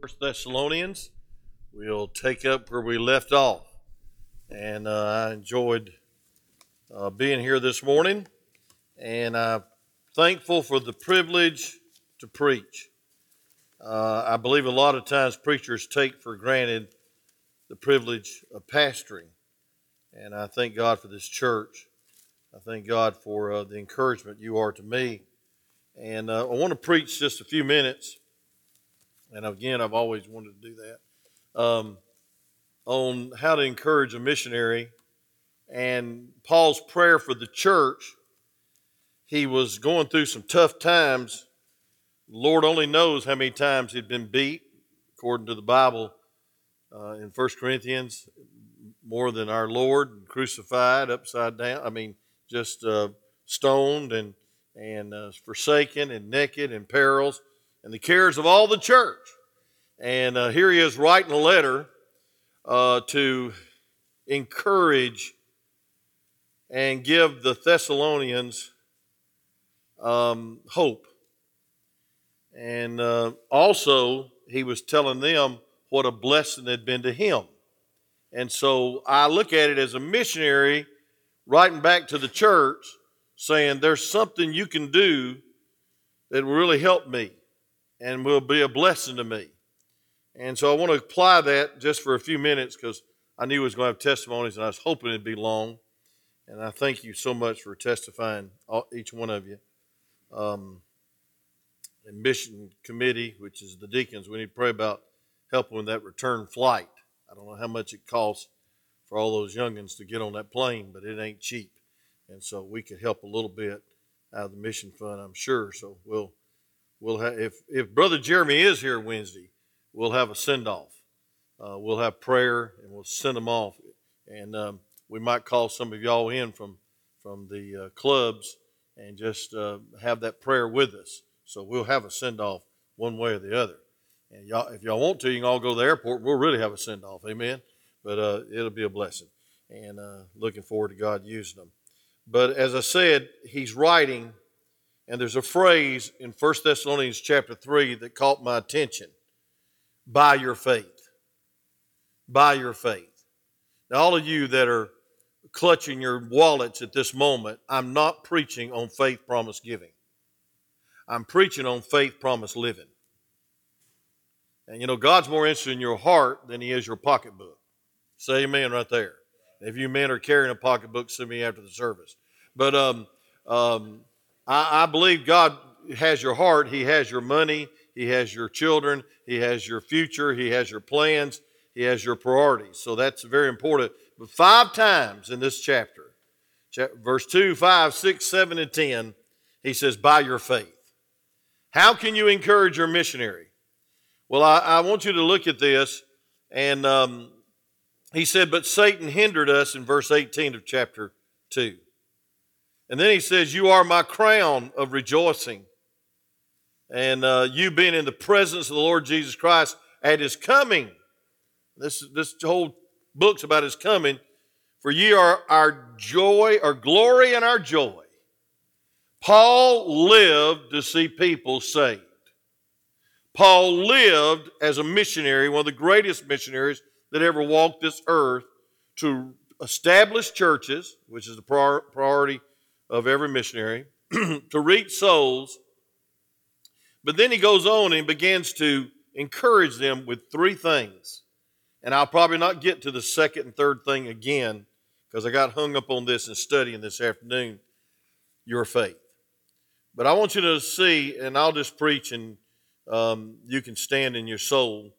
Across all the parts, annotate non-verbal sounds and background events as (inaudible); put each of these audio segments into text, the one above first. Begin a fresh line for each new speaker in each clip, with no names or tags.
First Thessalonians. We'll take up where we left off. And uh, I enjoyed uh, being here this morning, and I'm thankful for the privilege to preach. Uh, I believe a lot of times preachers take for granted the privilege of pastoring, and I thank God for this church. I thank God for uh, the encouragement you are to me. And uh, I want to preach just a few minutes and again, I've always wanted to do that, um, on how to encourage a missionary. And Paul's prayer for the church, he was going through some tough times. Lord only knows how many times he'd been beat, according to the Bible uh, in 1 Corinthians, more than our Lord, crucified, upside down. I mean, just uh, stoned and, and uh, forsaken and naked and perils and the cares of all the church. And uh, here he is writing a letter uh, to encourage and give the Thessalonians um, hope. And uh, also, he was telling them what a blessing it had been to him. And so I look at it as a missionary writing back to the church saying, There's something you can do that will really help me and will be a blessing to me. And so I want to apply that just for a few minutes because I knew I was going to have testimonies and I was hoping it'd be long. And I thank you so much for testifying, each one of you. Um, and mission committee, which is the deacons, we need to pray about helping with that return flight. I don't know how much it costs for all those youngins to get on that plane, but it ain't cheap. And so we could help a little bit out of the mission fund, I'm sure. So we'll We'll if, if Brother Jeremy is here Wednesday, we'll have a send off. Uh, we'll have prayer and we'll send them off. And um, we might call some of y'all in from, from the uh, clubs and just uh, have that prayer with us. So we'll have a send off one way or the other. And y'all, if y'all want to, you can all go to the airport. We'll really have a send off. Amen. But uh, it'll be a blessing. And uh, looking forward to God using them. But as I said, he's writing and there's a phrase in 1 Thessalonians chapter 3 that caught my attention by your faith. By your faith. Now, all of you that are clutching your wallets at this moment, I'm not preaching on faith promise giving. I'm preaching on faith promise living. And you know, God's more interested in your heart than He is your pocketbook. Say amen right there. If you men are carrying a pocketbook, send me after the service. But um, um, I, I believe God has your heart, He has your money, He has your children, He has your future, He has your plans, He has your priorities. So that's very important. But five times in this chapter, verse 2, 5, 6, 7, and 10, he says, by your faith. How can you encourage your missionary? Well, I, I want you to look at this. And um, he said, But Satan hindered us in verse 18 of chapter 2. And then he says, You are my crown of rejoicing. And uh, you being in the presence of the Lord Jesus Christ at his coming. This, this whole book's about his coming. For ye are our joy, our glory, and our joy. Paul lived to see people saved. Paul lived as a missionary, one of the greatest missionaries that ever walked this earth, to establish churches, which is the priority of every missionary (clears throat) to reach souls. But then he goes on and begins to encourage them with three things. And I'll probably not get to the second and third thing again because I got hung up on this and studying this afternoon your faith. But I want you to see, and I'll just preach and um, you can stand in your soul.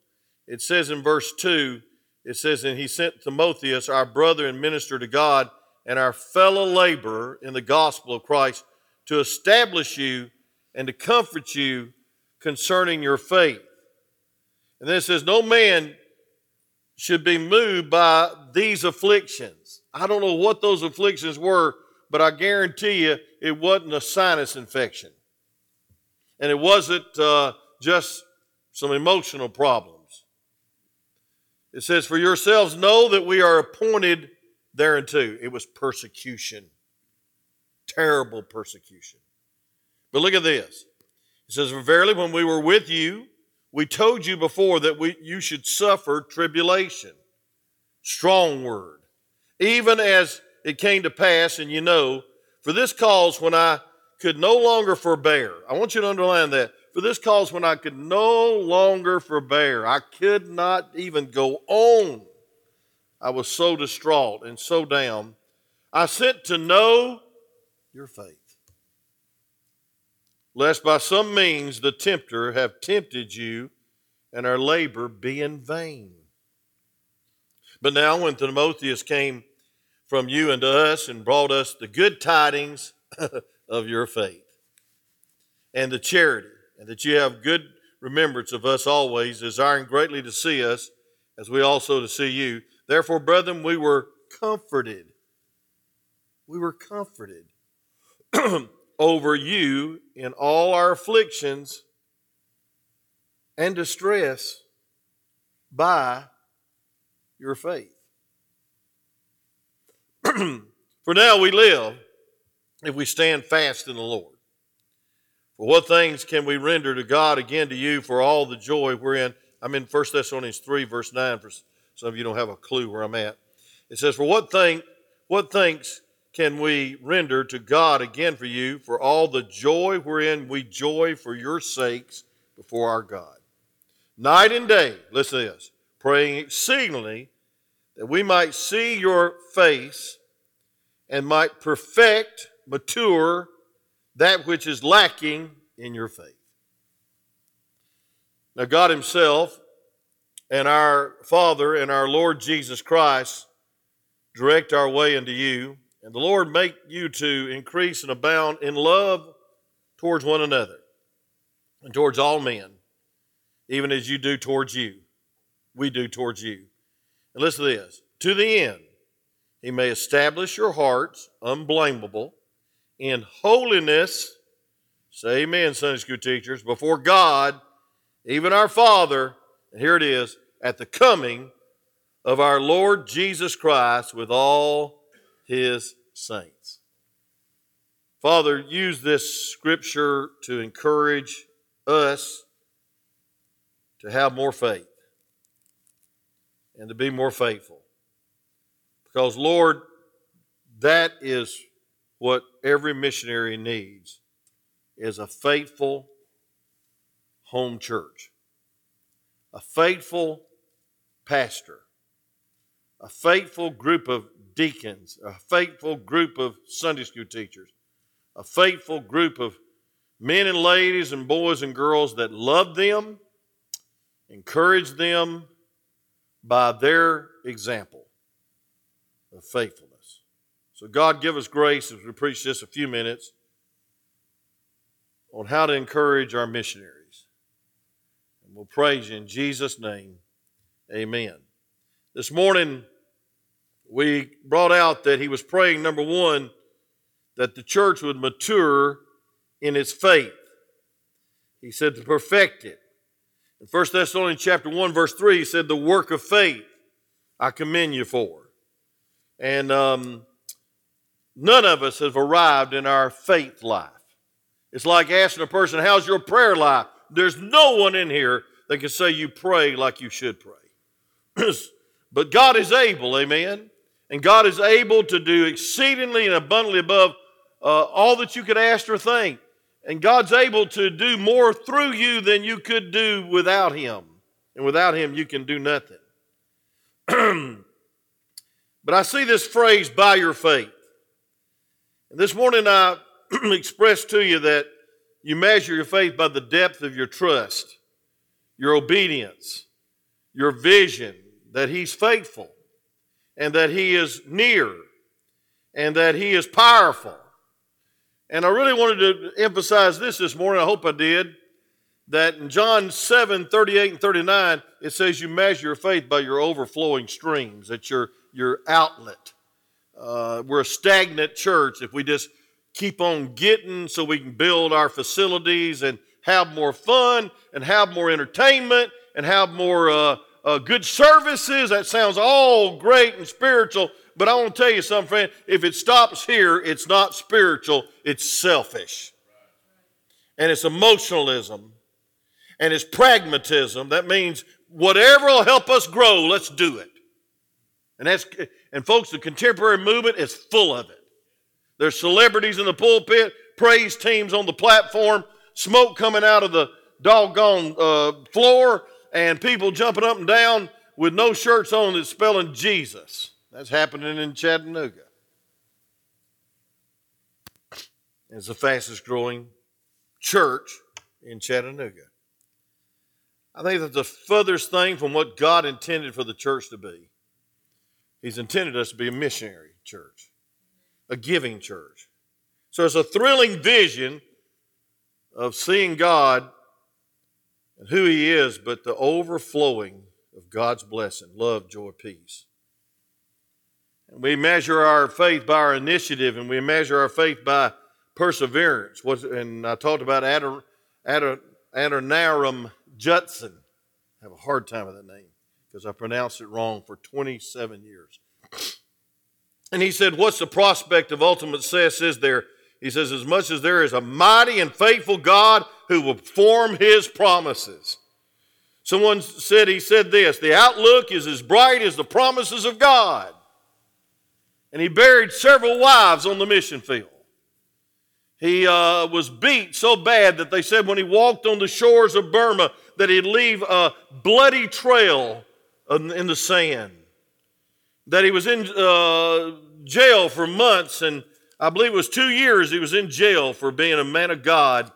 It says in verse 2, it says, And he sent Timotheus, our brother and minister to God, and our fellow laborer in the gospel of Christ to establish you and to comfort you concerning your faith. And then it says, No man should be moved by these afflictions. I don't know what those afflictions were, but I guarantee you it wasn't a sinus infection. And it wasn't uh, just some emotional problems. It says, For yourselves know that we are appointed thereunto. It was persecution, terrible persecution. But look at this. It says, Verily, when we were with you, we told you before that we, you should suffer tribulation. Strong word. Even as it came to pass, and you know, for this cause when I could no longer forbear. I want you to underline that. For this cause when I could no longer forbear, I could not even go on. I was so distraught and so down. I sent to know your faith lest by some means the tempter have tempted you and our labor be in vain. But now, when Timotheus came from you and to us and brought us the good tidings (laughs) of your faith and the charity, and that you have good remembrance of us always, desiring greatly to see us, as we also to see you. Therefore, brethren, we were comforted. We were comforted (clears throat) over you in all our afflictions and distress by your faith. (clears throat) For now we live if we stand fast in the Lord. For what things can we render to God again to you for all the joy wherein? I'm in 1 Thessalonians 3, verse 9, for some of you don't have a clue where I'm at. It says, For what thing, what thanks can we render to God again for you for all the joy wherein we joy for your sakes before our God. Night and day, listen to this, praying exceedingly that we might see your face and might perfect, mature that which is lacking in your faith. Now, God Himself and our Father and our Lord Jesus Christ direct our way unto you and the Lord make you to increase and abound in love towards one another and towards all men, even as you do towards you. We do towards you. And listen to this to the end, he may establish your hearts unblameable in holiness. Say amen, Sunday school teachers, before God, even our Father, here it is, at the coming of our Lord Jesus Christ with all his saints. Father, use this scripture to encourage us to have more faith and to be more faithful. Because, Lord, that is what every missionary needs is a faithful home church, a faithful pastor, a faithful group of deacons, a faithful group of Sunday school teachers, a faithful group of men and ladies and boys and girls that love them, encourage them by their example of faithfulness. So, God, give us grace as we preach just a few minutes on how to encourage our missionaries. We'll praise you in Jesus' name. Amen. This morning, we brought out that he was praying, number one, that the church would mature in its faith. He said to perfect it. In 1 Thessalonians chapter 1, verse 3, he said, The work of faith I commend you for. And um, none of us have arrived in our faith life. It's like asking a person, How's your prayer life? There's no one in here that can say you pray like you should pray. (clears throat) but God is able, amen. And God is able to do exceedingly and abundantly above uh, all that you could ask or think. And God's able to do more through you than you could do without Him. And without Him, you can do nothing. (clears throat) but I see this phrase, by your faith. And this morning I (clears throat) expressed to you that you measure your faith by the depth of your trust, your obedience, your vision that He's faithful and that He is near and that He is powerful. And I really wanted to emphasize this this morning. I hope I did. That in John 7 38 and 39, it says you measure your faith by your overflowing streams, that's your, your outlet. Uh, we're a stagnant church if we just keep on getting so we can build our facilities and have more fun and have more entertainment and have more uh, uh, good services. That sounds all great and spiritual. But I want to tell you something, friend. If it stops here, it's not spiritual, it's selfish. And it's emotionalism. and it's pragmatism. That means whatever will help us grow, let's do it. And that's and folks, the contemporary movement is full of it. There's celebrities in the pulpit, praise teams on the platform, smoke coming out of the doggone uh, floor, and people jumping up and down with no shirts on that's spelling Jesus. That's happening in Chattanooga. It's the fastest growing church in Chattanooga. I think that's the furthest thing from what God intended for the church to be, He's intended us to be a missionary church, a giving church. So it's a thrilling vision of seeing God and who He is, but the overflowing of God's blessing, love, joy, peace. And we measure our faith by our initiative, and we measure our faith by perseverance. And I talked about Ador, Ador, Adoniram Judson. I have a hard time with that name because I pronounced it wrong for 27 years. (clears throat) And he said, What's the prospect of ultimate success is there? He says, As much as there is a mighty and faithful God who will perform his promises. Someone said, He said this the outlook is as bright as the promises of God. And he buried several wives on the mission field. He uh, was beat so bad that they said when he walked on the shores of Burma that he'd leave a bloody trail in the sand. That he was in uh, jail for months, and I believe it was two years he was in jail for being a man of God.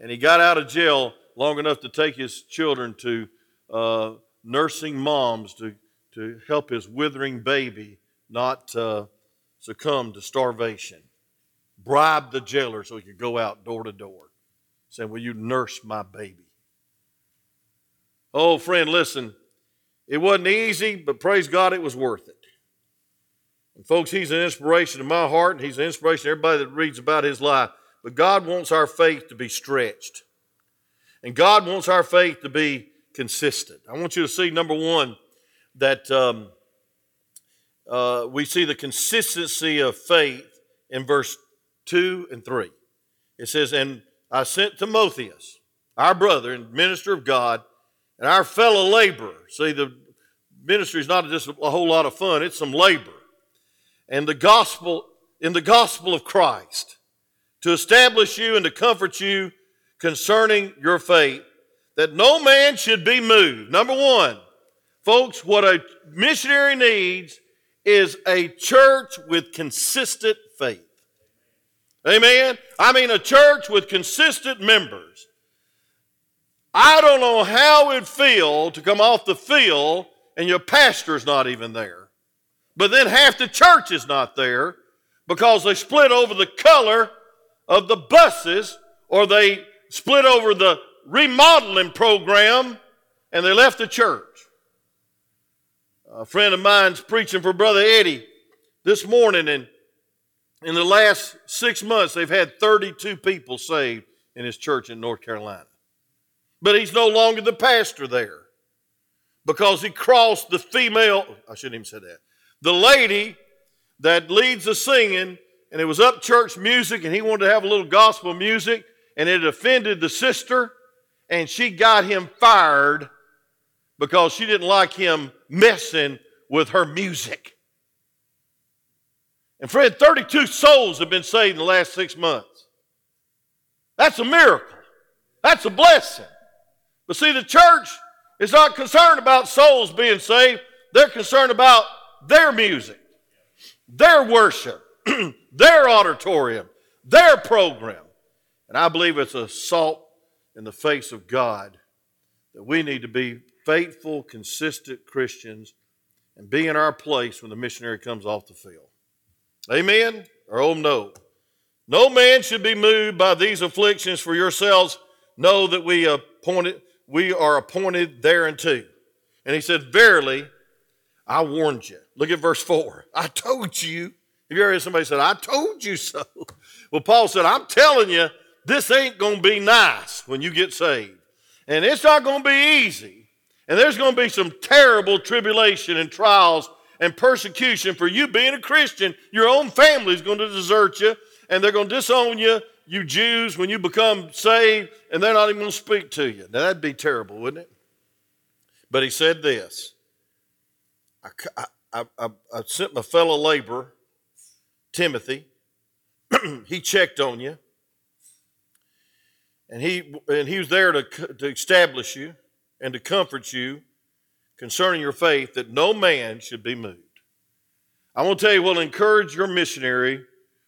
And he got out of jail long enough to take his children to uh, nursing moms to, to help his withering baby not uh, succumb to starvation. Bribed the jailer so he could go out door to door, saying, Will you nurse my baby? Oh, friend, listen, it wasn't easy, but praise God, it was worth it. And folks, he's an inspiration to my heart, and he's an inspiration to everybody that reads about his life. But God wants our faith to be stretched. And God wants our faith to be consistent. I want you to see, number one, that um, uh, we see the consistency of faith in verse 2 and 3. It says, And I sent Timotheus, our brother and minister of God, and our fellow laborer. See, the ministry is not just a whole lot of fun, it's some labor. And the gospel, in the gospel of Christ, to establish you and to comfort you concerning your faith, that no man should be moved. Number one, folks, what a missionary needs is a church with consistent faith. Amen? I mean, a church with consistent members. I don't know how it'd feel to come off the field and your pastor's not even there. But then half the church is not there because they split over the color of the buses or they split over the remodeling program and they left the church. A friend of mine's preaching for Brother Eddie this morning, and in the last six months, they've had 32 people saved in his church in North Carolina. But he's no longer the pastor there because he crossed the female, I shouldn't even say that, the lady that leads the singing, and it was up church music, and he wanted to have a little gospel music, and it offended the sister, and she got him fired because she didn't like him messing with her music. And Fred, 32 souls have been saved in the last six months. That's a miracle. That's a blessing. But see, the church is not concerned about souls being saved. They're concerned about their music, their worship, (clears throat) their auditorium, their program. And I believe it's a salt in the face of God that we need to be faithful, consistent Christians and be in our place when the missionary comes off the field. Amen? Or oh no. No man should be moved by these afflictions for yourselves. Know that we appointed we are appointed thereunto. And he said, Verily, I warned you. Look at verse 4. I told you. Have you ever heard somebody say, I told you so? Well, Paul said, I'm telling you, this ain't going to be nice when you get saved. And it's not going to be easy. And there's going to be some terrible tribulation and trials and persecution for you being a Christian. Your own family is going to desert you, and they're going to disown you you Jews, when you become saved, and they're not even going to speak to you. Now, that'd be terrible, wouldn't it? But he said this I, I, I, I sent my fellow laborer, Timothy. (clears throat) he checked on you. And he, and he was there to, to establish you and to comfort you concerning your faith that no man should be moved. I want to tell you what will encourage your missionary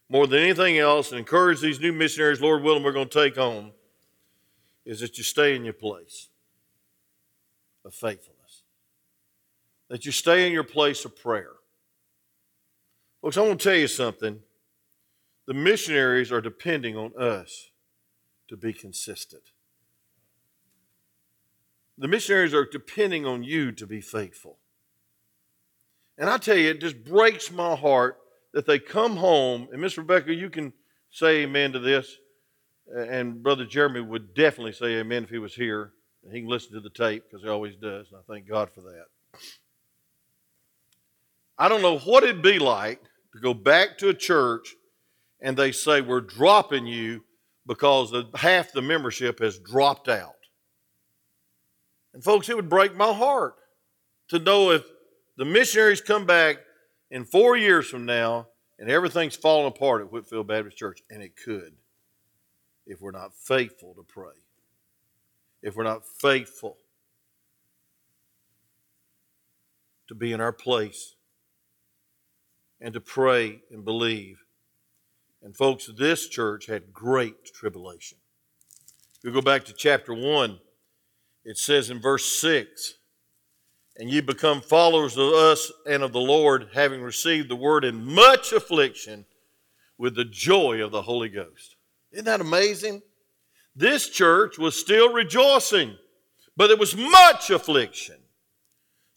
more than anything else and encourage these new missionaries, Lord willing, we're going to take on, is that you stay in your place of faithfulness. That you stay in your place of prayer. Folks, I want to tell you something. The missionaries are depending on us to be consistent. The missionaries are depending on you to be faithful. And I tell you, it just breaks my heart that they come home, and Miss Rebecca, you can say amen to this, and Brother Jeremy would definitely say amen if he was here. He can listen to the tape because he always does, and I thank God for that. I don't know what it'd be like to go back to a church and they say, We're dropping you because half the membership has dropped out. And, folks, it would break my heart to know if the missionaries come back in four years from now and everything's falling apart at Whitfield Baptist Church, and it could if we're not faithful to pray, if we're not faithful to be in our place and to pray and believe. And folks, this church had great tribulation. If we go back to chapter 1, it says in verse 6 and ye become followers of us and of the Lord, having received the word in much affliction with the joy of the Holy Ghost. Isn't that amazing? This church was still rejoicing, but it was much affliction,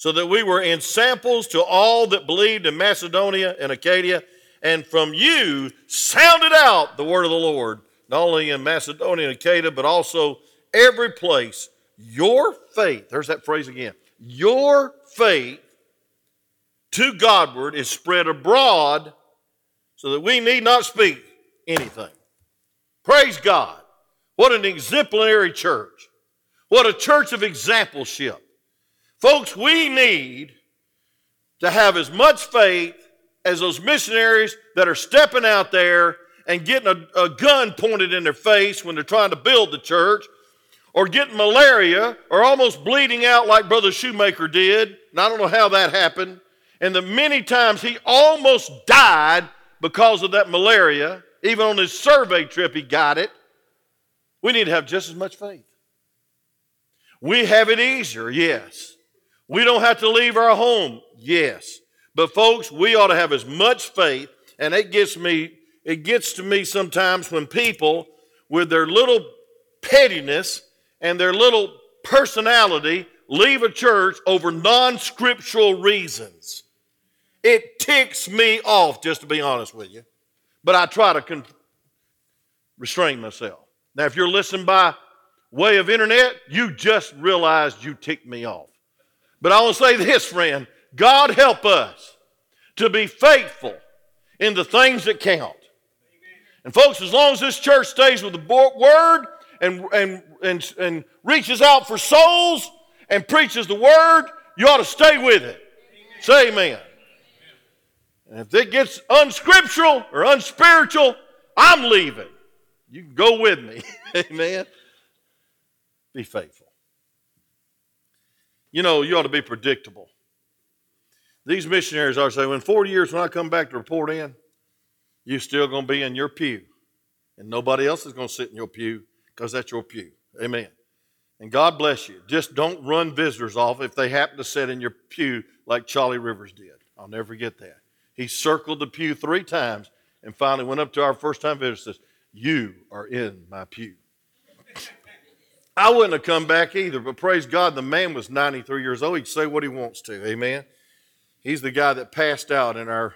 so that we were ensamples to all that believed in Macedonia and Achaia, and from you sounded out the word of the Lord, not only in Macedonia and Achaia, but also every place. Your faith, there's that phrase again your faith to Godward is spread abroad so that we need not speak anything. Praise God. What an exemplary church. What a church of exampleship. Folks, we need to have as much faith as those missionaries that are stepping out there and getting a, a, gun pointed in their face when they're trying to build the church or getting malaria or almost bleeding out like Brother Shoemaker did. And I don't know how that happened. And the many times he almost died because of that malaria. Even on his survey trip, he got it. We need to have just as much faith. We have it easier, yes. We don't have to leave our home, yes. But folks, we ought to have as much faith, and it gets me, it gets to me sometimes when people, with their little pettiness, and their little personality leave a church over non scriptural reasons. It ticks me off, just to be honest with you. But I try to con- restrain myself. Now, if you're listening by way of internet, you just realized you ticked me off. But I want to say this, friend God help us to be faithful in the things that count. And, folks, as long as this church stays with the word and, and, and, and reaches out for souls and preaches the word, you ought to stay with it. Amen. Say amen. And if it gets unscriptural or unspiritual, I'm leaving. You can go with me. (laughs) amen. Be faithful. You know, you ought to be predictable. These missionaries are saying, in 40 years, when I come back to report in, you're still going to be in your pew. And nobody else is going to sit in your pew because that's your pew. Amen. And God bless you. Just don't run visitors off if they happen to sit in your pew like Charlie Rivers did. I'll never forget that. He circled the pew three times and finally went up to our first time visitor and says, You are in my pew. I wouldn't have come back either, but praise God, the man was 93 years old. He would say what he wants to. Amen. He's the guy that passed out in our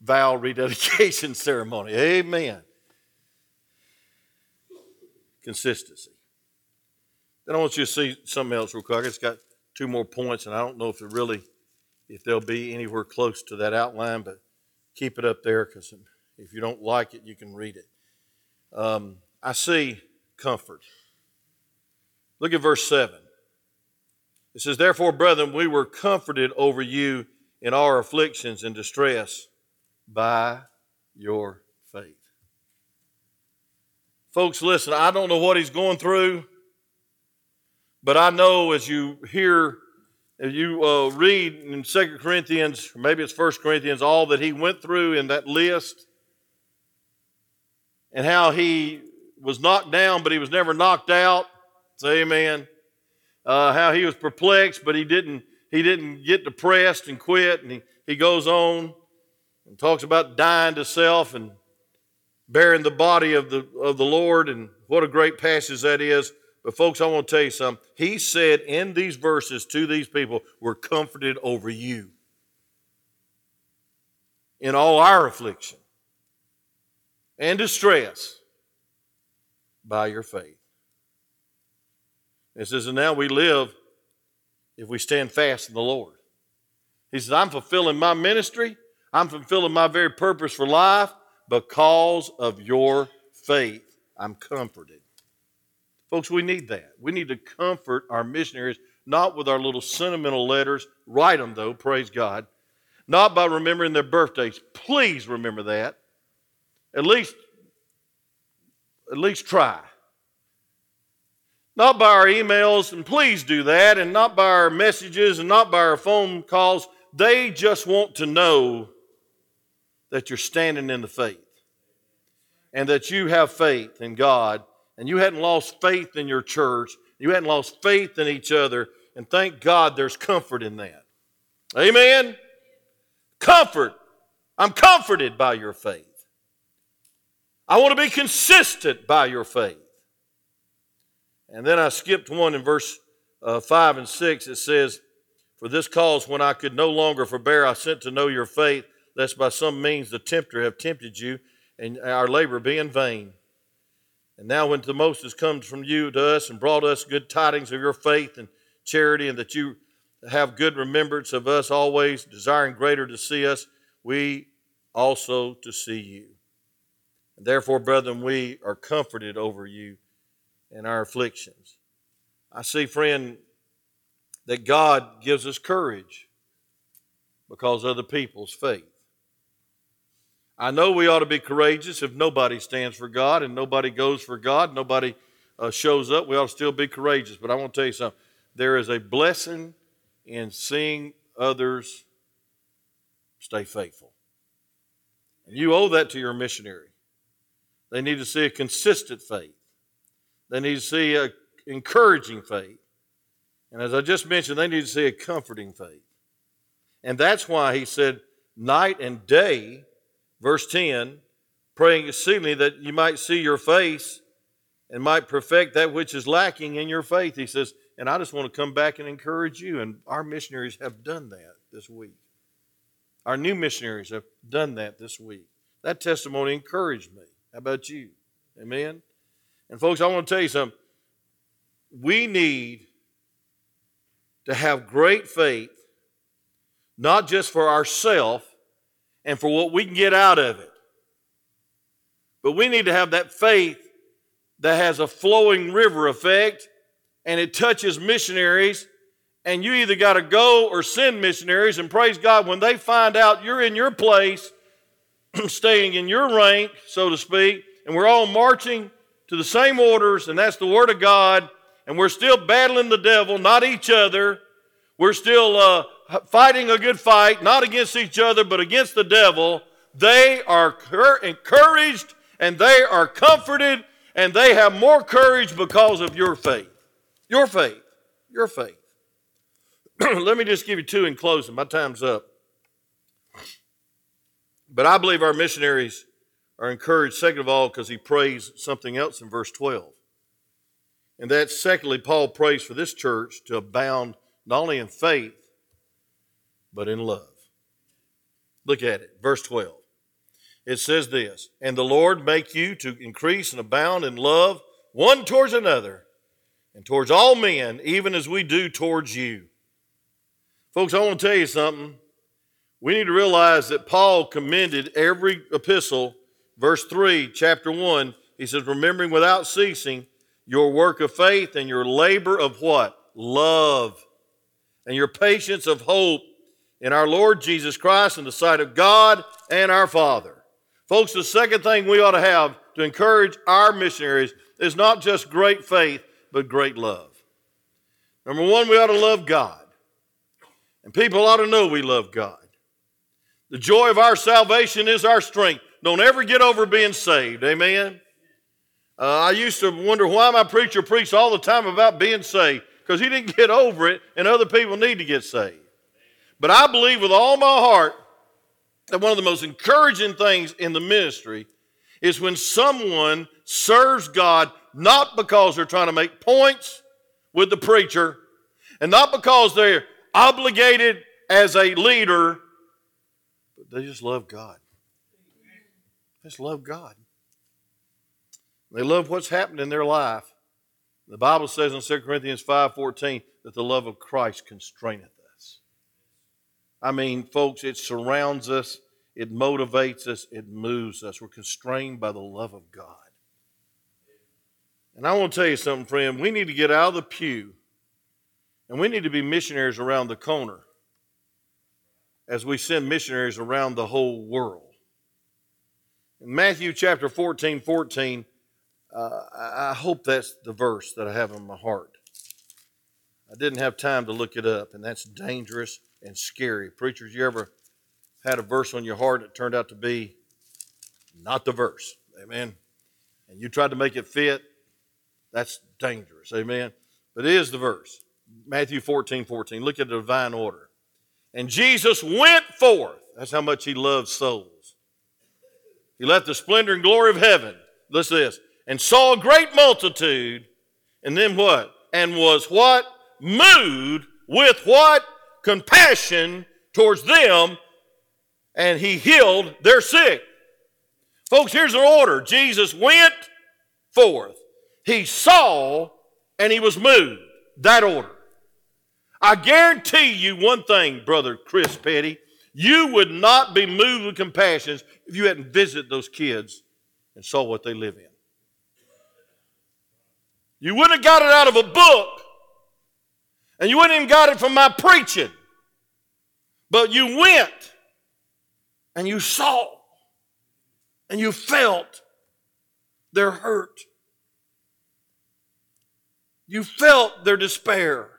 vow rededication (laughs) ceremony. Amen consistency. Then I want you to see something else real quick. I just got two more points, and I don't know if it really, if they'll be anywhere close to that outline, but keep it up there because if you don't like it, you can read it. um, I see comfort. Look at verse 7. It says, Therefore, brethren, we were comforted over you in our afflictions and distress by your faith. Folks, listen, I don't know what he's going through, but I know as you hear, as you uh, read in Second Corinthians, or maybe it's First Corinthians, all that he went through in that list, and how he was knocked down, but he was never knocked out. Say amen. Uh, how he was perplexed, but he didn't he didn't get depressed and quit, and he, he goes on and talks about dying to self and bearing the body of the of the Lord, and what a great passage that is. But folks, I want to tell you something. He said in these verses to these people, "We're comforted over you in all our affliction and distress." by your faith. It says, and now we live if we stand fast in the Lord. He says, I'm fulfilling my ministry, I'm fulfilling my very purpose for life because of your faith. I'm comforted. Folks, we need that. We need to comfort our missionaries, not with our little sentimental letters. Write them, though, praise God. Not by remembering their birthdays. Please remember that. At least at least try. Not by our emails, and please do that, and not by our messages, and not by our phone calls. They just want to know that you're standing in the faith and that you have faith in God and you hadn't lost faith in your church, you hadn't lost faith in each other, and thank God there's comfort in that. Amen? Comfort. I'm comforted by your faith. I want to be consistent by your faith. And then I skipped one in verse uh, 5 and 6. It says, For this cause, when I could no longer forbear, I sent to know your faith, lest by some means the tempter have tempted you, and our labor be in vain. And now, when Timotheus comes from you to us and brought us good tidings of your faith and charity, and that you have good remembrance of us always, desiring greater to see us, we also to see you. Therefore, brethren, we are comforted over you in our afflictions. I see, friend, that God gives us courage because of the people's faith. I know we ought to be courageous if nobody stands for God and nobody goes for God, nobody uh, shows up. We ought to still be courageous. But I want to tell you something. There is a blessing in seeing others stay faithful. And you owe that to your missionary. They need to see a consistent faith. They need to see an encouraging faith. And as I just mentioned, they need to see a comforting faith. And that's why he said, night and day, verse 10, praying exceedingly that you might see your face and might perfect that which is lacking in your faith. He says, and I just want to come back and encourage you. And our missionaries have done that this week. Our new missionaries have done that this week. That testimony encouraged me. How about you? Amen? And folks, I want to tell you something. We need to have great faith, not just for ourselves and for what we can get out of it, but we need to have that faith that has a flowing river effect and it touches missionaries. And you either got to go or send missionaries, and praise God, when they find out you're in your place (clears throat) staying in your rank, so to speak, and we're all marching to the same orders, and that's the Word of God, and we're still battling the devil, not each other. We're still uh, fighting a good fight, not against each other, but against the devil. They are encouraged and they are comforted and they have more courage because of your faith. Your faith. Your faith. (clears throat) Let me just give you two in closing. My time's up. But I believe our missionaries are encouraged, second of all, because he prays something else in verse 12. And that, secondly, Paul prays for this church to abound not only in faith, but in love. Look at it, verse 12. It says this And the Lord make you to increase and abound in love one towards another and towards all men, even as we do towards you. Folks, I want to tell you something we need to realize that Paul commended every epistle, verse 3, chapter 1, He says, remembering without ceasing your work of faith and your labor of what? Love. And your patience of hope in our Lord Jesus Christ in the sight of God and our Father. Folks, the second thing we ought to have to encourage our missionaries is not just great faith, but great love. Number one, we ought to love God. And people ought to know we love God. The joy of our salvation is our strength. Don't ever get over being saved. Amen. Uh, I used to wonder why my preacher preached all the time about being saved because he didn't (laughs) get over it, and other people need to get saved. But I believe with all my heart that one of the most encouraging things in the ministry is when someone serves God not because they're trying to make points with the preacher and not because they're obligated as a leader, but they just love God. Just love God. They love what's happened in their life. The Bible says in 2 Corinthians 5:14 that the love of Christ constraineth us. I mean, folks, it surrounds us, it motivates us, it moves us. We're constrained by the love of God. And I want to tell you something, friend. We need to get out of the pew and we need to be missionaries around the corner as we send missionaries around the whole world. Matthew chapter 14 14, uh, I hope that's the verse that I have in my heart. I didn't have time to look it up, and that's dangerous and scary. Preachers, you ever had a verse on your heart that turned out to be not the verse? Amen. And you tried to make it fit, that's dangerous. Amen. But it is the verse. Matthew 14, 14. Look at the divine order. And Jesus went forth. That's how much he loved souls. He left the splendor and glory of heaven. Listen to this. And saw a great multitude. And then what? And was what? Moved with what? Compassion towards them. And he healed their sick. Folks, here's an order Jesus went forth. He saw and he was moved. That order. I guarantee you one thing, Brother Chris Petty. You would not be moved with compassion if you hadn't visited those kids and saw what they live in. You wouldn't have got it out of a book, and you wouldn't even got it from my preaching. But you went and you saw and you felt their hurt. You felt their despair.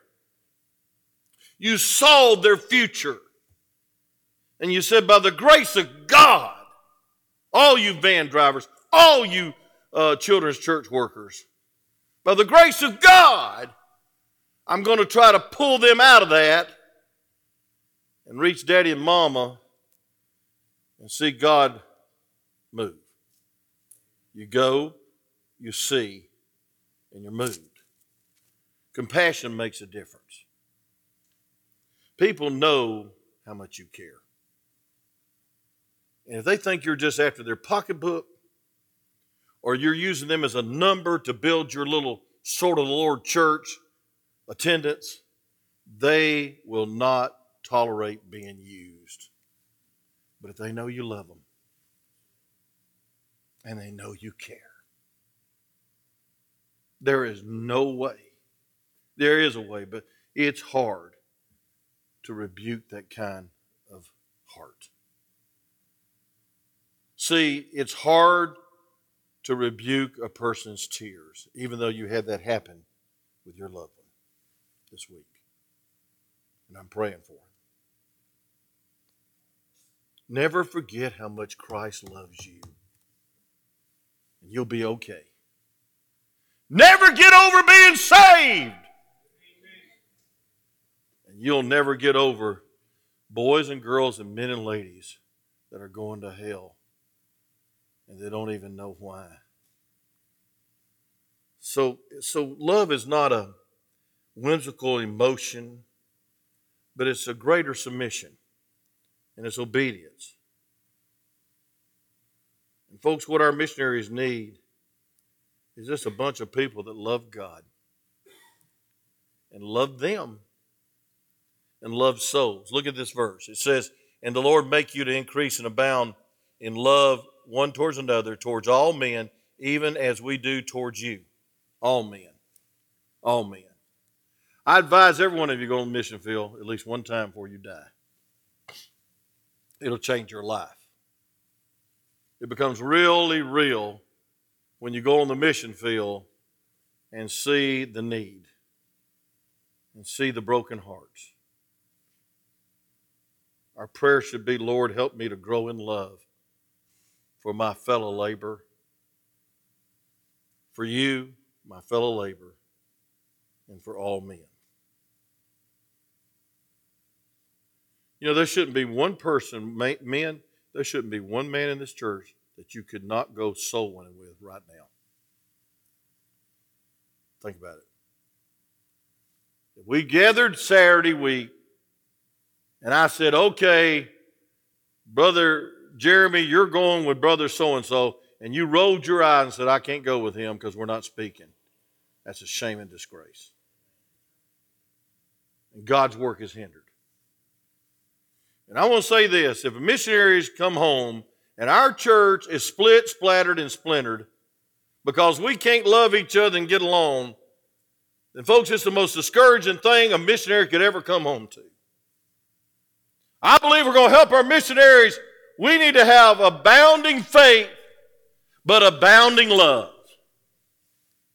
You saw their future. And you said, by the grace of God, all you van drivers, all you uh, children's church workers, by the grace of God, I'm going to try to pull them out of that and reach daddy and mama and see God move. You go, you see, and you're moved. Compassion makes a difference. People know how much you care. And if they think you're just after their pocketbook or you're using them as a number to build your little sort of the Lord church attendance, they will not tolerate being used. But if they know you love them and they know you care, there is no way. There is a way, but it's hard to rebuke that kind of heart. See, it's hard to rebuke a person's tears, even though you had that happen with your loved one this week. And I'm praying for him. Never forget how much Christ loves you, and you'll be okay. Never get over being saved and you'll never get over boys and girls and men and ladies that are going to hell and they don't even know why. So, so love is not a whimsical emotion, but it's a greater submission and it's obedience. And folks, what our missionaries need is just a bunch of people that love God and love them and love souls. Look at this verse. It says, And the Lord make you to increase and abound in love one towards another, towards all men, even as we do towards you. All men. All men. I advise every one of you go on the mission field at least one time before you die. It'll change your life. It becomes really real when you go on the mission field and see the need and see the broken hearts. Our prayer should be Lord, help me to grow in love for my fellow laborer, for you, my fellow laborer, and for all men. You know, there shouldn't be one person, men, there shouldn't be one man in this church that you could not go soul winning with right now. Think about it. If we gathered Saturday week and I said, okay, Brother Jeremy, you're going with Brother so and so, and you rolled your eyes and said, I can't go with him because we're not speaking. That's a shame and disgrace. And God's work is hindered. And I want to say this if missionaries come home and our church is split, splattered, and splintered because we can't love each other and get along, then, folks, it's the most discouraging thing a missionary could ever come home to. I believe we're going to help our missionaries. We need to have abounding faith, but abounding love.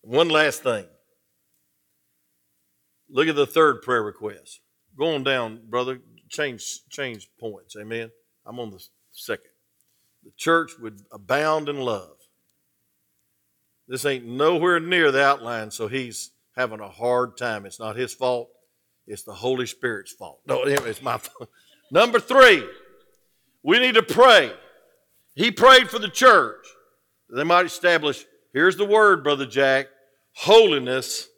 One last thing. Look at the third prayer request. Going down, brother change change points. Amen. I'm on the second. The church would abound in love. This ain't nowhere near the outline, so he's having a hard time. It's not his fault. It's the Holy Spirit's fault. No, it's my (laughs) fault. Number three, we need to pray. He prayed for the church. That they might establish, here's the word, Brother Jack, holiness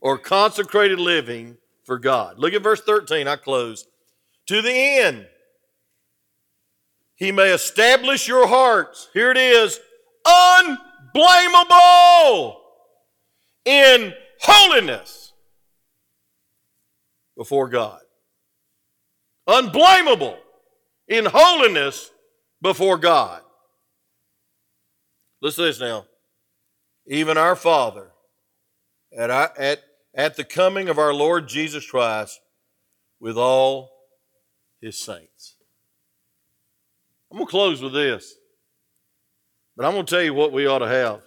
or consecrated living for God. Look at verse 13. I close to the end. He may establish your hearts. Here it is unblameable in holiness before God. Unblameable in holiness before God. Listen to this now. Even our Father, at, our, at, at the coming of our Lord Jesus Christ, with all his saints. I'm going to close with this, but I'm going to tell you what we ought to have.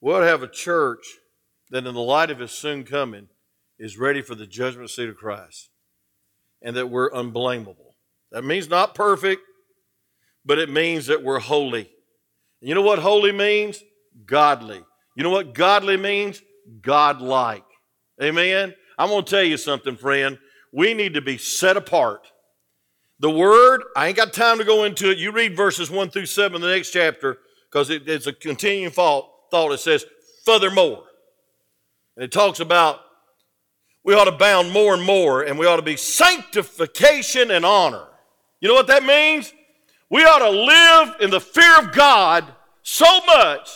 We ought to have a church that, in the light of his soon coming, is ready for the judgment seat of Christ and that we're unblameable. That means not perfect, but it means that we're holy. You know what holy means? Godly. You know what godly means? Godlike. Amen? I'm going to tell you something, friend. We need to be set apart. The word, I ain't got time to go into it. You read verses 1 through 7 in the next chapter because it, it's a continuing thought. It says, furthermore. And it talks about we ought to bound more and more, and we ought to be sanctification and honor. You know what that means? We ought to live in the fear of God so much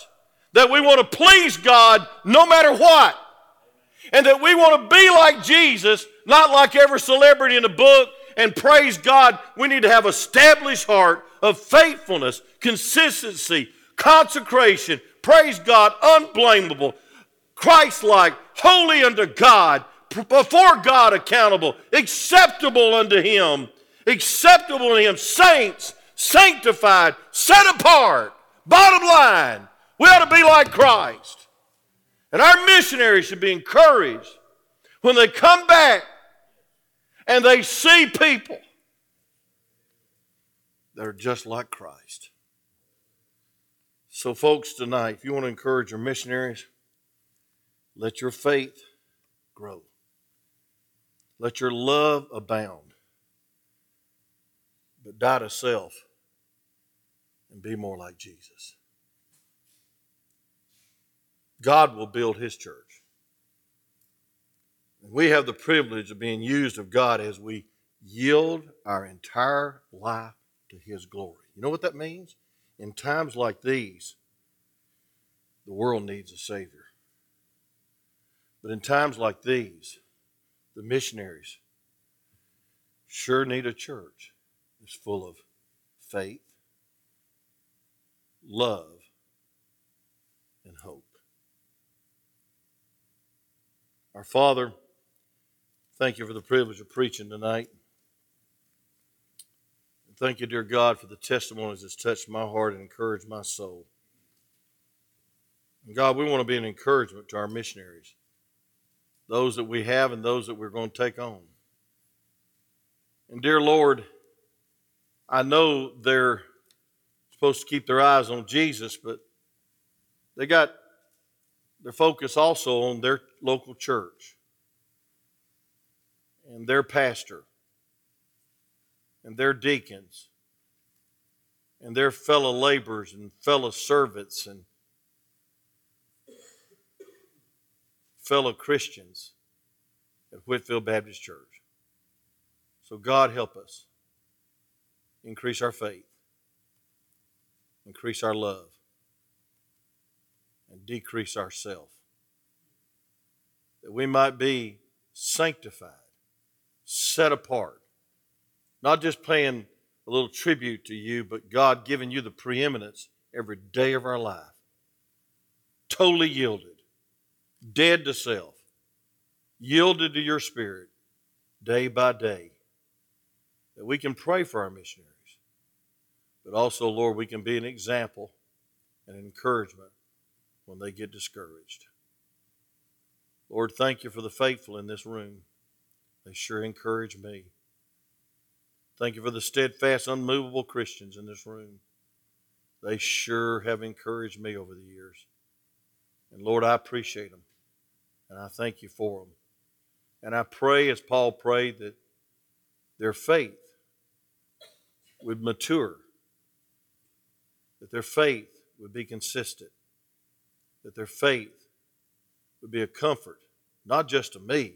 that we want to please God no matter what. And that we want to be like Jesus, not like every celebrity in the book. And praise God, we need to have established heart of faithfulness, consistency, consecration. Praise God, unblameable, Christ like, holy unto God, before God accountable, acceptable unto Him, acceptable to Him, saints, sanctified, set apart. Bottom line, we ought to be like Christ. And our missionaries should be encouraged when they come back and they see people that are just like Christ. So, folks, tonight, if you want to encourage your missionaries, let your faith grow. Let your love abound. But die to self and be more like Jesus. God will build his church. And we have the privilege of being used of God as we yield our entire life to his glory. You know what that means? In times like these, the world needs a Savior. But in times like these, the missionaries sure need a church that's full of faith, love, and hope. Our Father, thank you for the privilege of preaching tonight. And thank you, dear God, for the testimonies that's touched my heart and encouraged my soul. And God, we want to be an encouragement to our missionaries, those that we have and those that we're going to take on. And dear Lord, I know they're supposed to keep their eyes on Jesus, but they got their focus also on their local church and their pastor and their deacons and their fellow laborers and fellow servants and fellow Christians at Whitfield Baptist Church. So, God help us increase our faith, increase our love, and decrease ourself, that we might be sanctified, set apart, not just paying a little tribute to you, but God giving you the preeminence every day of our life. Totally yielded, dead to self, yielded to your spirit day by day. That we can pray for our missionaries, but also, Lord, we can be an example and an encouragement when they get discouraged. Lord, thank you for the faithful in this room. They sure encourage me. Thank you for the steadfast, unmovable Christians in this room. They sure have encouraged me over the years. And Lord, I appreciate them. And I thank you for them. And I pray, as Paul prayed, that their faith would mature, that their faith would be consistent, that their faith would be a comfort, not just to me,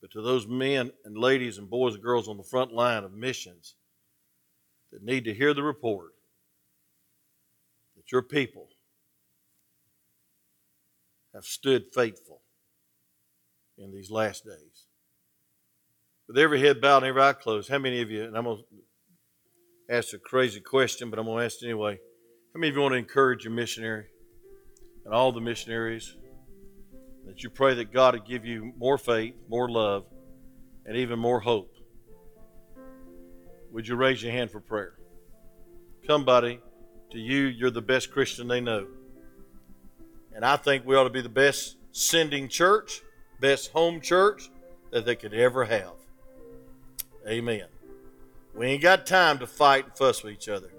but to those men and ladies and boys and girls on the front line of missions that need to hear the report that your people have stood faithful in these last days. With every head bowed and every eye closed, how many of you, and I'm going to ask a crazy question, but I'm going to ask it anyway. How many of you want to encourage your missionary and all the missionaries that you pray that God would give you more faith, more love, and even more hope? Would you raise your hand for prayer? Come, buddy. To you, you're the best Christian they know. And I think we ought to be the best sending church, best home church that they could ever have. Amen. We ain't got time to fight and fuss with each other.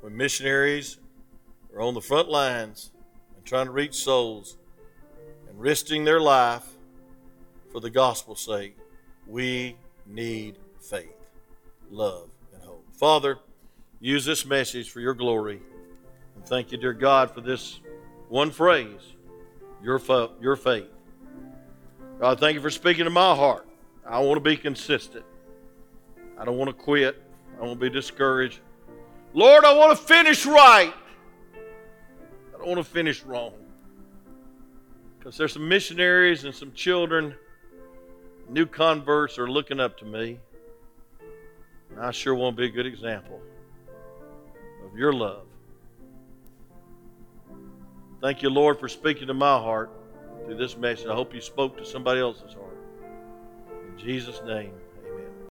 When missionaries are on the front lines and trying to reach souls and risking their life for the gospel's sake, we need faith, love, and hope. Father, use this message for your glory. And thank you, dear God, for this one phrase your, your faith. God, thank you for speaking to my heart. I want to be consistent. I don't want to quit. I to be discouraged. Lord, I want to finish right. I don't want to finish wrong. Because there's some missionaries and some children, new converts are looking up to me. And I sure want to be a good example of your love. Thank you, Lord, for speaking to my heart through this message. I hope you spoke to somebody else's heart. In Jesus' name.